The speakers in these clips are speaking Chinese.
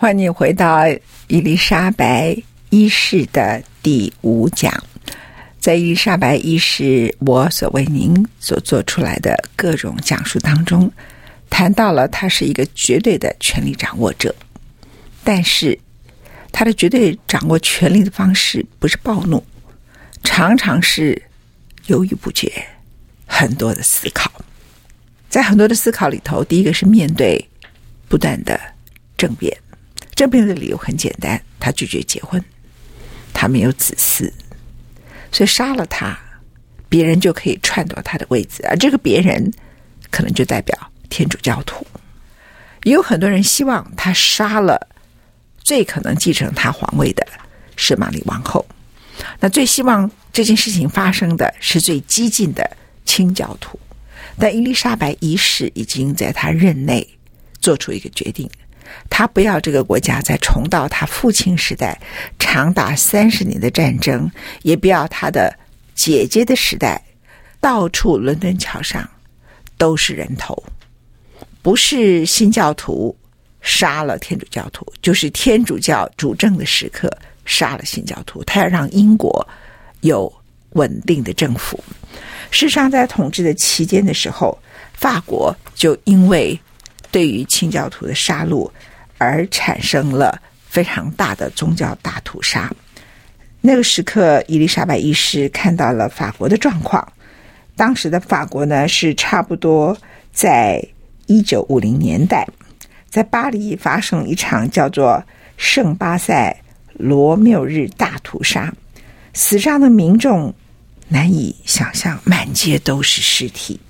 欢迎你回到伊丽莎白一世的第五讲。在伊丽莎白一世我所为您所做出来的各种讲述当中，谈到了他是一个绝对的权力掌握者，但是他的绝对掌握权力的方式不是暴怒，常常是犹豫不决，很多的思考。在很多的思考里头，第一个是面对不断的政变。政变的理由很简单，他拒绝结婚，他没有子嗣，所以杀了他，别人就可以篡夺他的位置，而这个别人可能就代表天主教徒。也有很多人希望他杀了最可能继承他皇位的圣玛丽王后。那最希望这件事情发生的是最激进的清教徒，但伊丽莎白一世已经在他任内做出一个决定。他不要这个国家再重蹈他父亲时代长达三十年的战争，也不要他的姐姐的时代，到处伦敦桥上都是人头，不是新教徒杀了天主教徒，就是天主教主政的时刻杀了新教徒。他要让英国有稳定的政府。事实上，在统治的期间的时候，法国就因为。对于清教徒的杀戮而产生了非常大的宗教大屠杀。那个时刻，伊丽莎白一世看到了法国的状况。当时的法国呢，是差不多在一九五零年代，在巴黎发生了一场叫做圣巴塞罗缪日大屠杀，死伤的民众难以想象，满街都是尸体。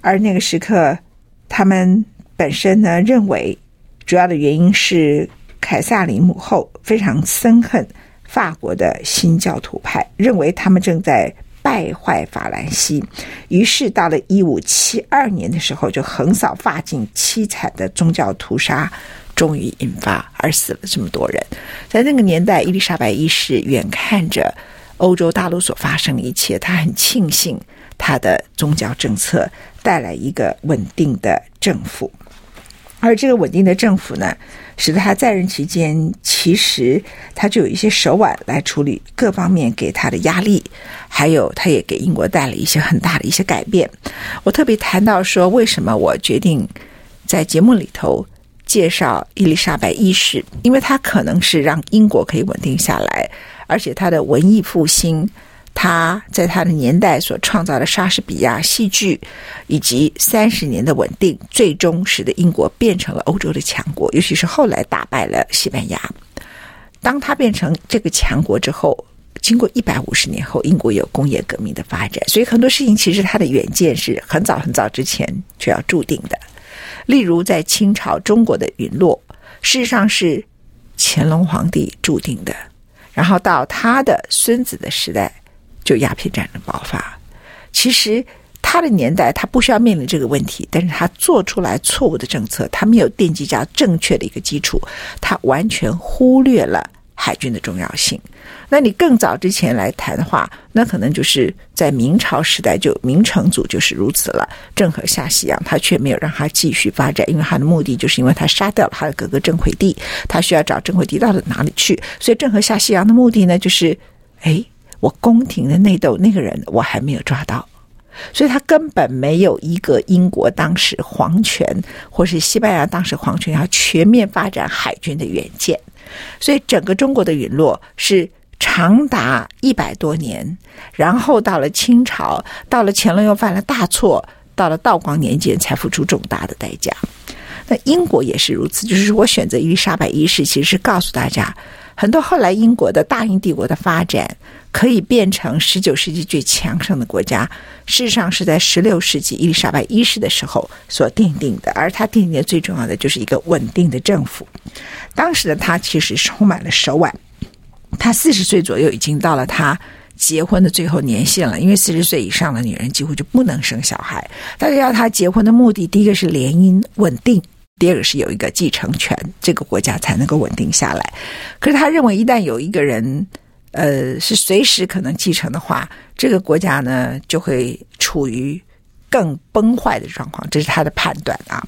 而那个时刻，他们。本身呢，认为主要的原因是凯撒琳母后非常憎恨法国的新教徒派，认为他们正在败坏法兰西。于是到了一五七二年的时候，就横扫法境，凄惨的宗教屠杀终于引发，而死了这么多人。在那个年代，伊丽莎白一世远看着欧洲大陆所发生的一切，她很庆幸她的宗教政策带来一个稳定的政府。而这个稳定的政府呢，使得他在任期间，其实他就有一些手腕来处理各方面给他的压力，还有他也给英国带来一些很大的一些改变。我特别谈到说，为什么我决定在节目里头介绍伊丽莎白一世，因为他可能是让英国可以稳定下来，而且他的文艺复兴。他在他的年代所创造的莎士比亚戏剧，以及三十年的稳定，最终使得英国变成了欧洲的强国，尤其是后来打败了西班牙。当他变成这个强国之后，经过一百五十年后，英国有工业革命的发展，所以很多事情其实他的远见是很早很早之前就要注定的。例如在清朝，中国的陨落，事实上是乾隆皇帝注定的，然后到他的孙子的时代。就鸦片战争爆发，其实他的年代他不需要面临这个问题，但是他做出来错误的政策，他没有奠基下正确的一个基础，他完全忽略了海军的重要性。那你更早之前来谈的话，那可能就是在明朝时代就明成祖就是如此了。郑和下西洋，他却没有让他继续发展，因为他的目的就是因为他杀掉了他的哥哥郑惠帝，他需要找郑惠帝到了哪里去。所以郑和下西洋的目的呢，就是哎。我宫廷的内斗那个人，我还没有抓到，所以他根本没有一个英国当时皇权，或是西班牙当时皇权要全面发展海军的远见，所以整个中国的陨落是长达一百多年，然后到了清朝，到了乾隆又犯了大错，到了道光年间才付出重大的代价。那英国也是如此，就是我选择伊丽莎白一世，其实是告诉大家，很多后来英国的大英帝国的发展可以变成十九世纪最强盛的国家，事实上是在十六世纪伊丽莎白一世的时候所奠定的，而他奠定的最重要的就是一个稳定的政府。当时的他其实充满了手腕，他四十岁左右已经到了他结婚的最后年限了，因为四十岁以上的女人几乎就不能生小孩。大家要他结婚的目的，第一个是联姻稳定。第二个是有一个继承权，这个国家才能够稳定下来。可是他认为，一旦有一个人，呃，是随时可能继承的话，这个国家呢就会处于更崩坏的状况。这是他的判断啊。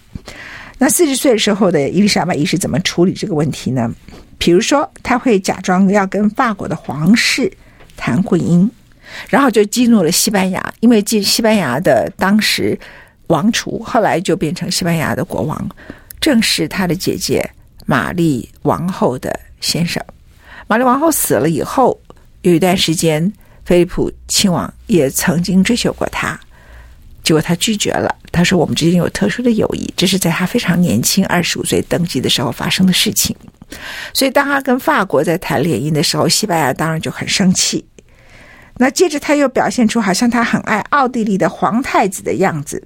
那四十岁的时候的伊丽莎白一世怎么处理这个问题呢？比如说，他会假装要跟法国的皇室谈婚姻，然后就激怒了西班牙，因为西西班牙的当时。王储后来就变成西班牙的国王，正是他的姐姐玛丽王后的先生。玛丽王后死了以后，有一段时间，菲利普亲王也曾经追求过她，结果他拒绝了。他说：“我们之间有特殊的友谊，这是在他非常年轻，二十五岁登基的时候发生的事情。”所以，当他跟法国在谈联姻的时候，西班牙当然就很生气。那接着他又表现出好像他很爱奥地利的皇太子的样子。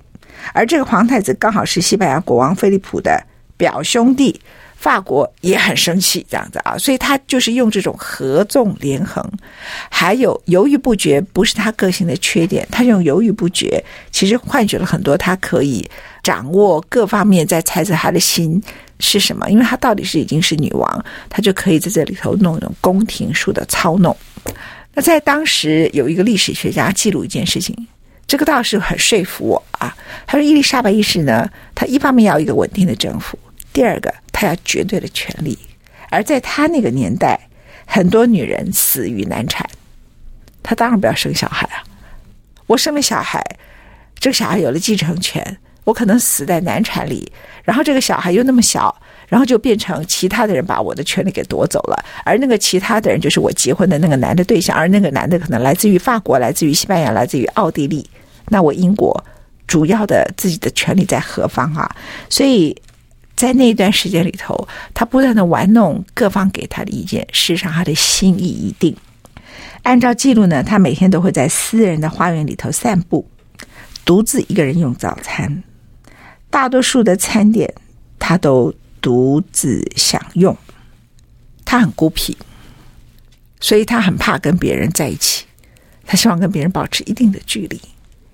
而这个皇太子刚好是西班牙国王菲利普的表兄弟，法国也很生气，这样子啊，所以他就是用这种合纵连横，还有犹豫不决，不是他个性的缺点，他用犹豫不决，其实换取了很多他可以掌握各方面，在猜测他的心是什么，因为他到底是已经是女王，他就可以在这里头弄一种宫廷术的操弄。那在当时有一个历史学家记录一件事情。这个倒是很说服我啊！他说，伊丽莎白一世呢，他一方面要一个稳定的政府，第二个他要绝对的权利。而在他那个年代，很多女人死于难产，他当然不要生小孩啊！我生了小孩，这个小孩有了继承权，我可能死在难产里，然后这个小孩又那么小。然后就变成其他的人把我的权利给夺走了，而那个其他的人就是我结婚的那个男的对象，而那个男的可能来自于法国，来自于西班牙，来自于奥地利。那我英国主要的自己的权利在何方啊？所以在那一段时间里头，他不断的玩弄各方给他的意见，事实上他的心意已定。按照记录呢，他每天都会在私人的花园里头散步，独自一个人用早餐，大多数的餐点他都。独自享用，他很孤僻，所以他很怕跟别人在一起。他希望跟别人保持一定的距离，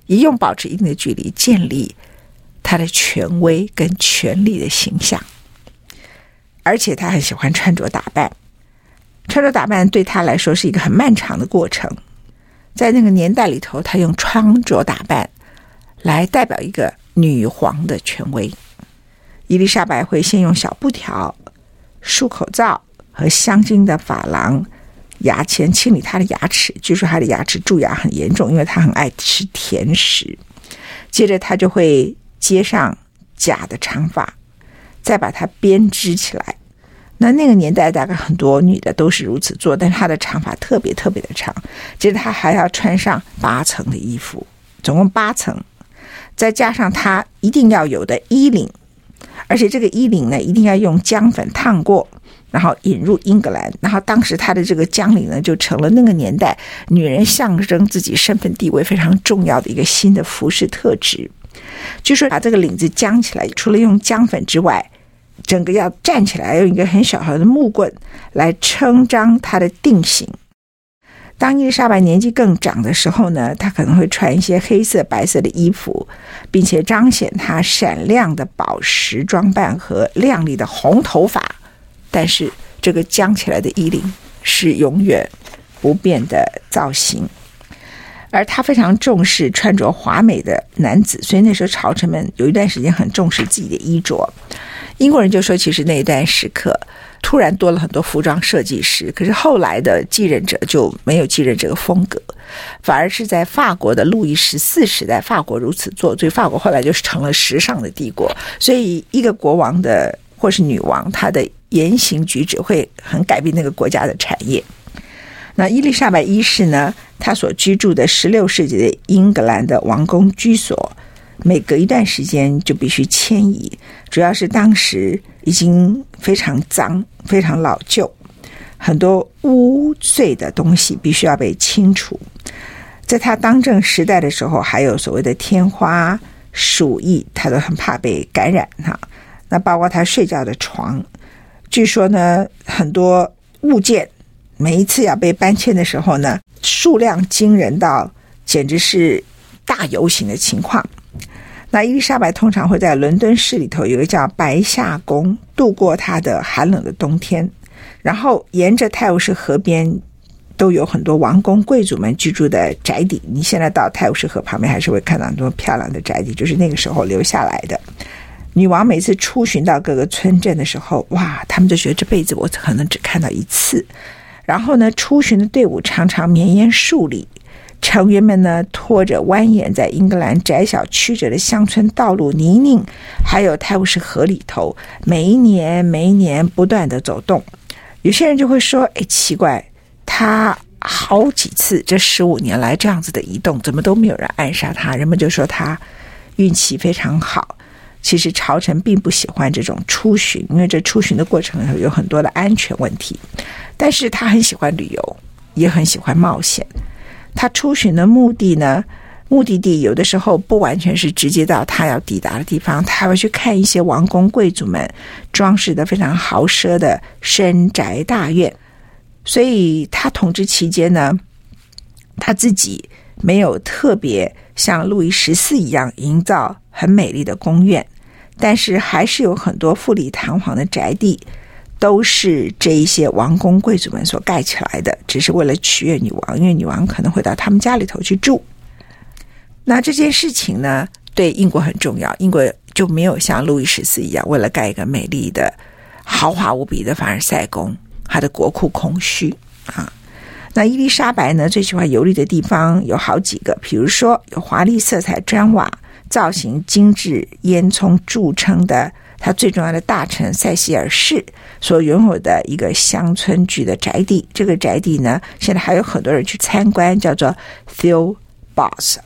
一用保持一定的距离建立他的权威跟权力的形象。而且他很喜欢穿着打扮，穿着打扮对他来说是一个很漫长的过程。在那个年代里头，他用穿着打扮来代表一个女皇的权威。伊丽莎白会先用小布条、漱口皂和香精的珐琅、牙签清理她的牙齿。据说她的牙齿蛀牙很严重，因为她很爱吃甜食。接着，她就会接上假的长发，再把它编织起来。那那个年代，大概很多女的都是如此做，但她的长发特别特别的长。接着，她还要穿上八层的衣服，总共八层，再加上她一定要有的衣领。而且这个衣领呢，一定要用姜粉烫过，然后引入英格兰。然后当时他的这个姜领呢，就成了那个年代女人象征自己身份地位非常重要的一个新的服饰特质。据说把这个领子姜起来，除了用姜粉之外，整个要站起来，用一个很小小的木棍来撑张它的定型。当伊丽莎白年纪更长的时候呢，她可能会穿一些黑色、白色的衣服，并且彰显她闪亮的宝石装扮和亮丽的红头发。但是，这个僵起来的衣领是永远不变的造型。而他非常重视穿着华美的男子，所以那时候朝臣们有一段时间很重视自己的衣着。英国人就说，其实那一段时刻。突然多了很多服装设计师，可是后来的继任者就没有继任这个风格，反而是在法国的路易十四时代，法国如此做，所以法国后来就是成了时尚的帝国。所以一个国王的或是女王，她的言行举止会很改变那个国家的产业。那伊丽莎白一世呢，他所居住的十六世纪的英格兰的王宫居所，每隔一段时间就必须迁移，主要是当时已经非常脏、非常老旧，很多污秽的东西必须要被清除。在他当政时代的时候，还有所谓的天花、鼠疫，他都很怕被感染哈。那包括他睡觉的床，据说呢，很多物件每一次要被搬迁的时候呢，数量惊人到简直是大游行的情况。那伊丽莎白通常会在伦敦市里头有一个叫白夏宫度过她的寒冷的冬天，然后沿着泰晤士河边都有很多王公贵族们居住的宅邸。你现在到泰晤士河旁边还是会看到很多漂亮的宅邸，就是那个时候留下来的。女王每次出巡到各个村镇的时候，哇，他们就觉得这辈子我可能只看到一次。然后呢，出巡的队伍常常绵延数里。成员们呢，拖着蜿蜒在英格兰窄小曲折的乡村道路泥泞，还有泰晤士河里头，每一年每一年不断的走动。有些人就会说：“哎，奇怪，他好几次这十五年来这样子的移动，怎么都没有人暗杀他？”人们就说他运气非常好。其实朝臣并不喜欢这种出巡，因为这出巡的过程有很多的安全问题。但是他很喜欢旅游，也很喜欢冒险。他出巡的目的呢，目的地有的时候不完全是直接到他要抵达的地方，他还会去看一些王公贵族们装饰的非常豪奢的深宅大院。所以他统治期间呢，他自己没有特别像路易十四一样营造很美丽的宫苑，但是还是有很多富丽堂皇的宅地。都是这一些王公贵族们所盖起来的，只是为了取悦女王，因为女王可能会到他们家里头去住。那这件事情呢，对英国很重要，英国就没有像路易十四一样，为了盖一个美丽的、豪华无比的凡尔赛宫，他的国库空虚啊。那伊丽莎白呢，最喜欢游历的地方有好几个，比如说有华丽色彩砖瓦、造型精致、烟囱著称的。他最重要的大臣塞西尔氏所拥有的一个乡村居的宅地，这个宅地呢，现在还有很多人去参观，叫做 Thew Boss。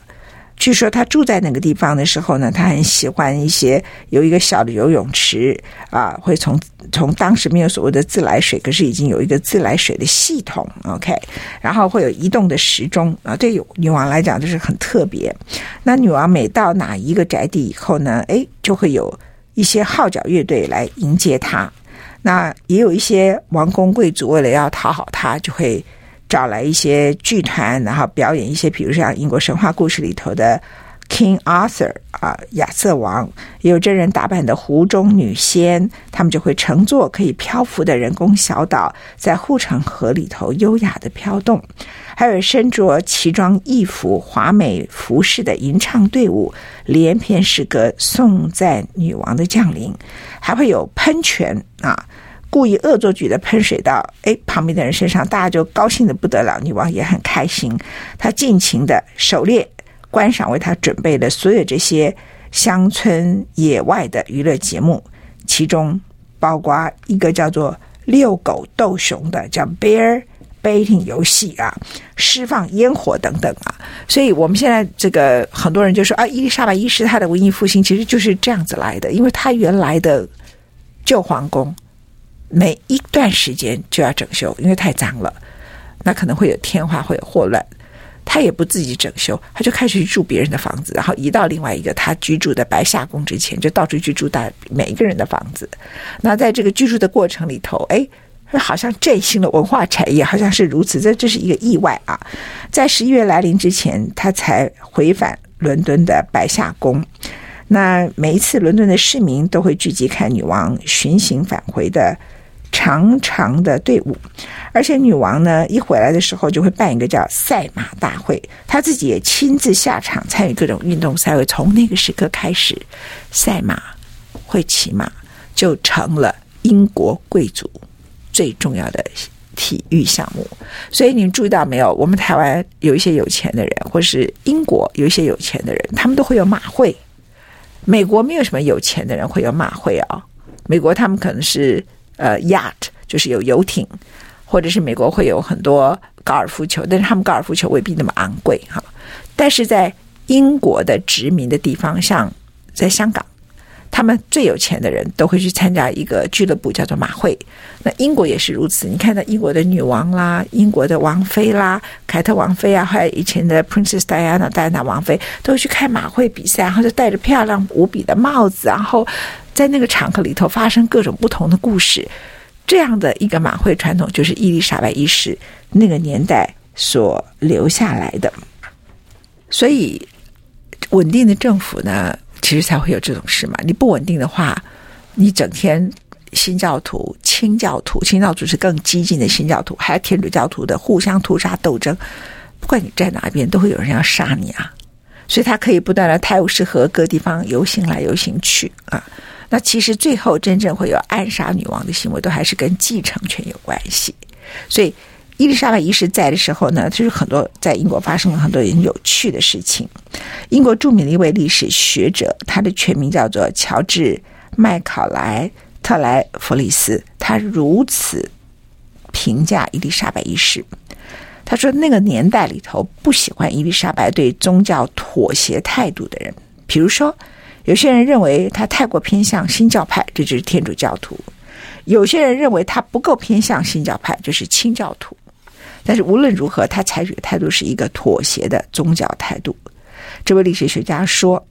据说他住在那个地方的时候呢，他很喜欢一些有一个小的游泳池啊，会从从当时没有所谓的自来水，可是已经有一个自来水的系统，OK，然后会有移动的时钟啊，对女王来讲就是很特别。那女王每到哪一个宅地以后呢，哎，就会有。一些号角乐队来迎接他，那也有一些王公贵族为了要讨好他，就会找来一些剧团，然后表演一些，比如像英国神话故事里头的 King Arthur 啊，亚瑟王，也有真人打扮的湖中女仙，他们就会乘坐可以漂浮的人工小岛，在护城河里头优雅的飘动。还有身着奇装异服、华美服饰的吟唱队伍，连篇诗歌颂赞女王的降临，还会有喷泉啊，故意恶作剧的喷水到哎旁边的人身上，大家就高兴得不得了，女王也很开心，她尽情的狩猎观赏为她准备的所有这些乡村野外的娱乐节目，其中包括一个叫做遛狗斗熊的，叫 Bear。baiting 游戏啊，释放烟火等等啊，所以我们现在这个很多人就说啊，伊丽莎白一世她的文艺复兴其实就是这样子来的，因为她原来的旧皇宫每一段时间就要整修，因为太脏了，那可能会有天花，会有霍乱，他也不自己整修，他就开始去住别人的房子，然后移到另外一个他居住的白下宫之前，就到处去住大每一个人的房子，那在这个居住的过程里头，哎。好像振兴了文化产业，好像是如此。这这是一个意外啊！在十一月来临之前，他才回返伦敦的白下宫。那每一次伦敦的市民都会聚集看女王巡行返回的长长的队伍，而且女王呢一回来的时候就会办一个叫赛马大会，她自己也亲自下场参与各种运动赛会。从那个时刻开始，赛马会骑马就成了英国贵族最重要的体育项目，所以你们注意到没有？我们台湾有一些有钱的人，或是英国有一些有钱的人，他们都会有马会。美国没有什么有钱的人会有马会啊。美国他们可能是呃 yacht，就是有游艇，或者是美国会有很多高尔夫球，但是他们高尔夫球未必那么昂贵哈。但是在英国的殖民的地方，像在香港。他们最有钱的人都会去参加一个俱乐部，叫做马会。那英国也是如此。你看到英国的女王啦，英国的王妃啦，凯特王妃啊，还有以前的 Princess Diana 戴安娜王妃，都去开马会比赛，然后就戴着漂亮无比的帽子，然后在那个场合里头发生各种不同的故事。这样的一个马会传统，就是伊丽莎白一世那个年代所留下来的。所以，稳定的政府呢，其实才会有这种事嘛！你不稳定的话，你整天新教徒、清教徒、清教徒是更激进的新教徒，还有天主教徒的互相屠杀斗争，不管你在哪边，都会有人要杀你啊！所以他可以不断的泰晤士河各地方游行来游行去啊。那其实最后真正会有暗杀女王的行为，都还是跟继承权有关系。所以。伊丽莎白一世在的时候呢，就是很多在英国发生了很多很有趣的事情。英国著名的一位历史学者，他的全名叫做乔治麦考莱特莱弗里斯，他如此评价伊丽莎白一世。他说，那个年代里头不喜欢伊丽莎白对宗教妥协态度的人，比如说，有些人认为他太过偏向新教派，这就是天主教徒；有些人认为他不够偏向新教派，就是清教徒。但是无论如何，他采取的态度是一个妥协的宗教态度。这位历史学家说，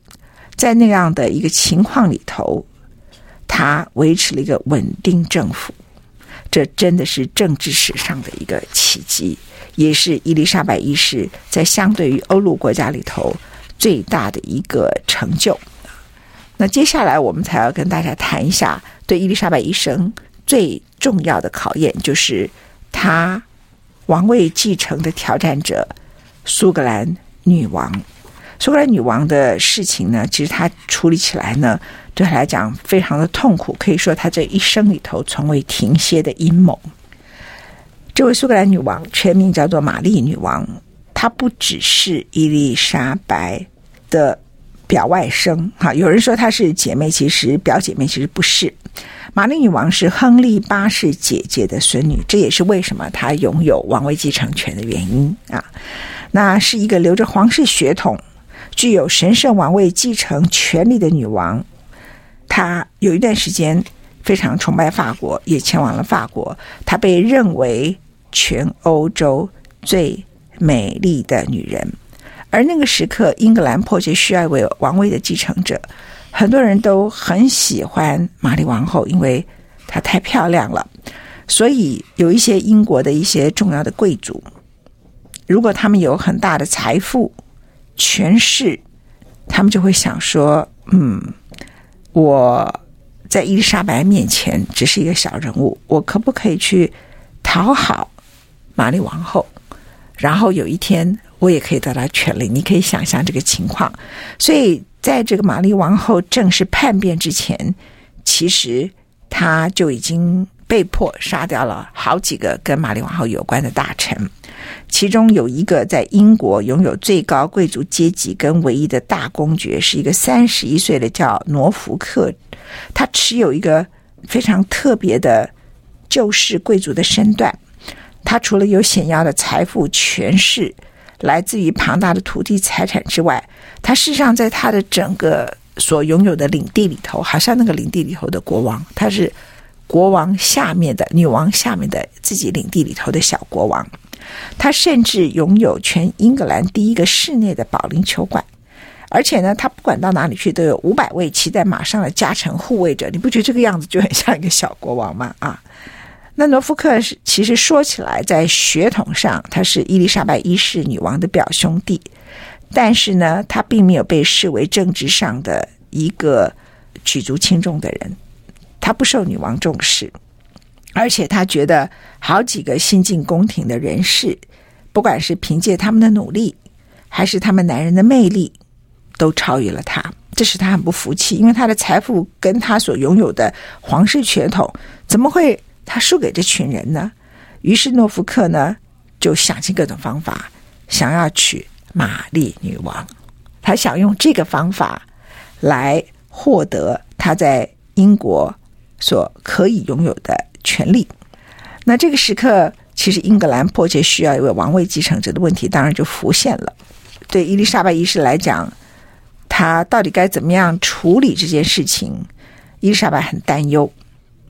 在那样的一个情况里头，他维持了一个稳定政府，这真的是政治史上的一个奇迹，也是伊丽莎白一世在相对于欧陆国家里头最大的一个成就。那接下来我们才要跟大家谈一下，对伊丽莎白一生最重要的考验，就是他。王位继承的挑战者，苏格兰女王。苏格兰女王的事情呢，其实她处理起来呢，对她来讲非常的痛苦，可以说她这一生里头从未停歇的阴谋。这位苏格兰女王全名叫做玛丽女王，她不只是伊丽莎白的表外甥，哈，有人说她是姐妹，其实表姐妹其实不是。玛丽女王是亨利八世姐姐的孙女，这也是为什么她拥有王位继承权的原因啊。那是一个留着皇室血统、具有神圣王位继承权利的女王。她有一段时间非常崇拜法国，也前往了法国。她被认为全欧洲最美丽的女人。而那个时刻，英格兰迫切需要一位王位的继承者。很多人都很喜欢玛丽王后，因为她太漂亮了。所以有一些英国的一些重要的贵族，如果他们有很大的财富、权势，他们就会想说：“嗯，我在伊丽莎白面前只是一个小人物，我可不可以去讨好玛丽王后？然后有一天我也可以得到权力。”你可以想象这个情况，所以。在这个玛丽王后正式叛变之前，其实他就已经被迫杀掉了好几个跟玛丽王后有关的大臣，其中有一个在英国拥有最高贵族阶级跟唯一的大公爵，是一个三十一岁的叫诺福克，他持有一个非常特别的旧式贵族的身段，他除了有显要的财富权势。来自于庞大的土地财产之外，他事实上在他的整个所拥有的领地里头，好像那个领地里头的国王，他是国王下面的女王下面的自己领地里头的小国王。他甚至拥有全英格兰第一个室内的保龄球馆，而且呢，他不管到哪里去都有五百位骑在马上的加臣护卫着。你不觉得这个样子就很像一个小国王吗？啊！那罗福克是其实说起来，在血统上他是伊丽莎白一世女王的表兄弟，但是呢，他并没有被视为政治上的一个举足轻重的人，他不受女王重视，而且他觉得好几个新进宫廷的人士，不管是凭借他们的努力，还是他们男人的魅力，都超越了他，这使他很不服气，因为他的财富跟他所拥有的皇室血统怎么会？他输给这群人呢，于是诺福克呢就想尽各种方法，想要娶玛丽女王。他想用这个方法来获得他在英国所可以拥有的权利。那这个时刻，其实英格兰迫切需要一位王位继承者的问题，当然就浮现了。对伊丽莎白一世来讲，她到底该怎么样处理这件事情？伊丽莎白很担忧，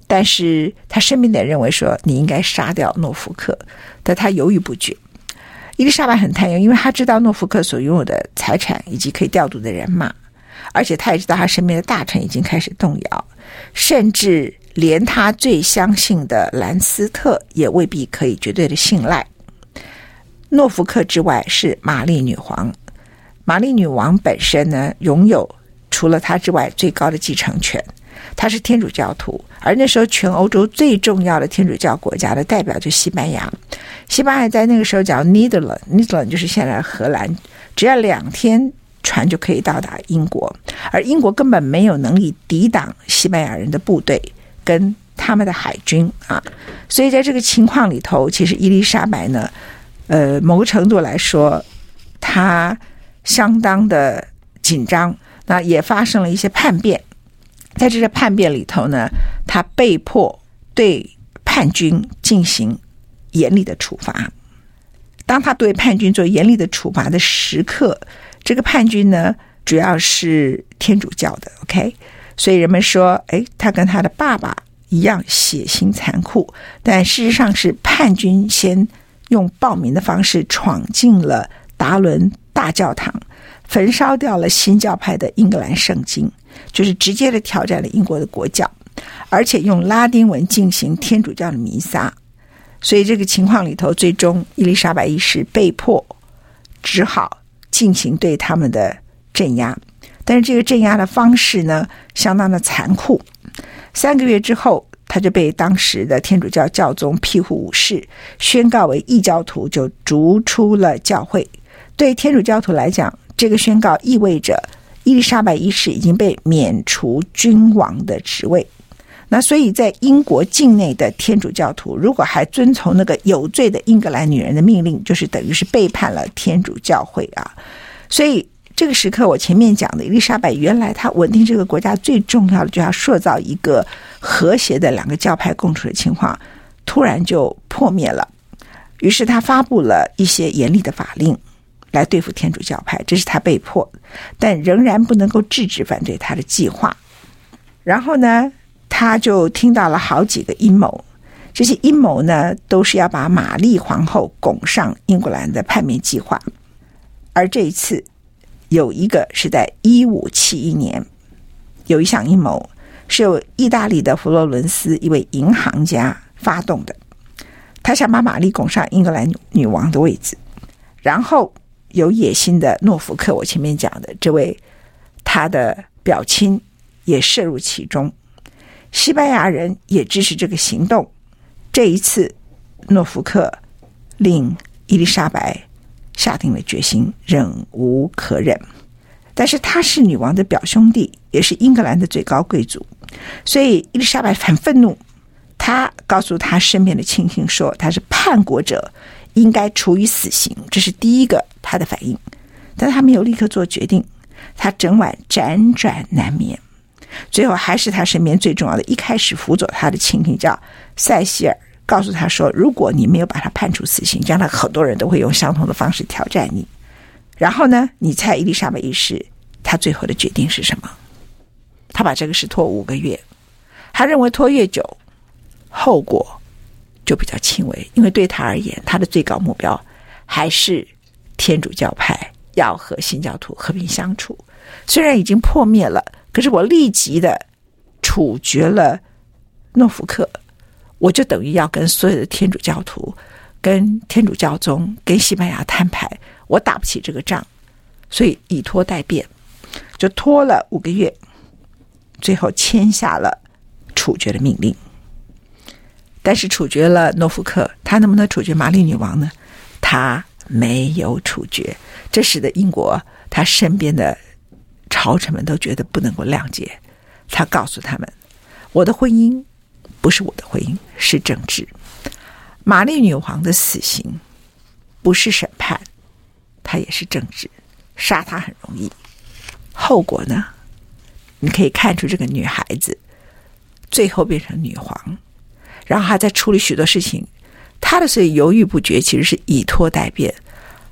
但是他身边的认为说你应该杀掉诺福克，但他犹豫不决。伊丽莎白很担忧，因为她知道诺福克所拥有的财产以及可以调度的人马，而且她也知道她身边的大臣已经开始动摇，甚至连她最相信的兰斯特也未必可以绝对的信赖。诺福克之外是玛丽女皇，玛丽女王本身呢，拥有除了她之外最高的继承权。他是天主教徒，而那时候全欧洲最重要的天主教国家的代表就西班牙。西班牙在那个时候叫 Netherlands，Netherlands 就是现在荷兰，只要两天船就可以到达英国，而英国根本没有能力抵挡西班牙人的部队跟他们的海军啊。所以在这个情况里头，其实伊丽莎白呢。呃，某个程度来说，他相当的紧张。那也发生了一些叛变，在这个叛变里头呢，他被迫对叛军进行严厉的处罚。当他对叛军做严厉的处罚的时刻，这个叛军呢，主要是天主教的。OK，所以人们说，哎，他跟他的爸爸一样血腥残酷，但事实上是叛军先。用暴民的方式闯进了达伦大教堂，焚烧掉了新教派的英格兰圣经，就是直接的挑战了英国的国教，而且用拉丁文进行天主教的弥撒。所以这个情况里头，最终伊丽莎白一世被迫只好进行对他们的镇压，但是这个镇压的方式呢，相当的残酷。三个月之后。他就被当时的天主教教宗庇护五世宣告为异教徒，就逐出了教会。对天主教徒来讲，这个宣告意味着伊丽莎白一世已经被免除君王的职位。那所以在英国境内的天主教徒，如果还遵从那个有罪的英格兰女人的命令，就是等于是背叛了天主教会啊。所以。这个时刻，我前面讲的伊丽莎白，原来她稳定这个国家最重要的，就要塑造一个和谐的两个教派共处的情况，突然就破灭了。于是他发布了一些严厉的法令来对付天主教派，这是他被迫，但仍然不能够制止反对他的计划。然后呢，他就听到了好几个阴谋，这些阴谋呢，都是要把玛丽皇后拱上英格兰的叛变计划，而这一次。有一个是在一五七一年，有一项阴谋是由意大利的佛罗伦斯一位银行家发动的，他想把玛丽拱上英格兰女王的位置，然后有野心的诺福克，我前面讲的这位他的表亲也涉入其中，西班牙人也支持这个行动。这一次，诺福克令伊丽莎白。下定了决心，忍无可忍。但是他是女王的表兄弟，也是英格兰的最高贵族，所以伊丽莎白很愤怒。他告诉他身边的亲信说：“他是叛国者，应该处以死刑。”这是第一个他的反应。但他没有立刻做决定，他整晚辗转难眠。最后还是他身边最重要的，一开始辅佐他的亲戚叫塞西尔。告诉他说：“如果你没有把他判处死刑，将来很多人都会用相同的方式挑战你。然后呢，你猜伊丽莎白一世他最后的决定是什么？他把这个事拖五个月，他认为拖越久，后果就比较轻微，因为对他而言，他的最高目标还是天主教派要和新教徒和平相处。虽然已经破灭了，可是我立即的处决了诺福克。”我就等于要跟所有的天主教徒、跟天主教宗、跟西班牙摊牌，我打不起这个仗，所以以拖待变，就拖了五个月，最后签下了处决的命令。但是处决了诺福克，他能不能处决玛丽女王呢？他没有处决，这使得英国他身边的朝臣们都觉得不能够谅解。他告诉他们：“我的婚姻。”不是我的婚姻，是政治。玛丽女皇的死刑不是审判，她也是政治。杀她很容易，后果呢？你可以看出这个女孩子最后变成女皇，然后还在处理许多事情。他的所以犹豫不决，其实是以拖待变。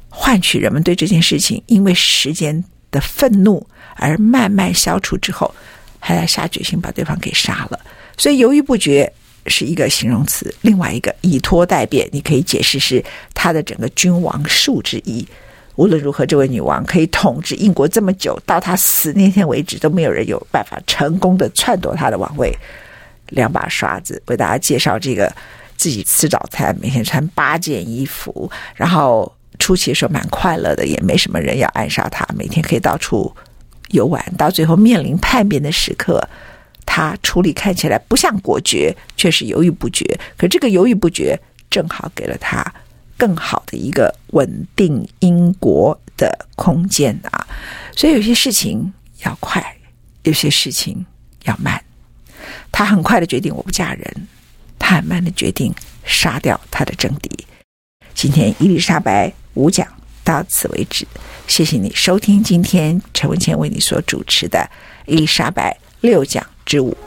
换取人们对这件事情因为时间的愤怒而慢慢消除之后，还要下决心把对方给杀了。所以犹豫不决是一个形容词，另外一个以拖待变，你可以解释是他的整个君王术之一。无论如何，这位女王可以统治英国这么久，到她死那天为止，都没有人有办法成功的篡夺她的王位。两把刷子为大家介绍这个自己吃早餐，每天穿八件衣服，然后初期的时候蛮快乐的，也没什么人要暗杀他，每天可以到处游玩，到最后面临叛变的时刻，他处理看起来不像果决，却是犹豫不决。可这个犹豫不决，正好给了他。更好的一个稳定英国的空间啊，所以有些事情要快，有些事情要慢。他很快的决定我不嫁人，他很慢的决定杀掉他的政敌。今天伊丽莎白五讲到此为止，谢谢你收听今天陈文茜为你所主持的伊丽莎白六讲之五。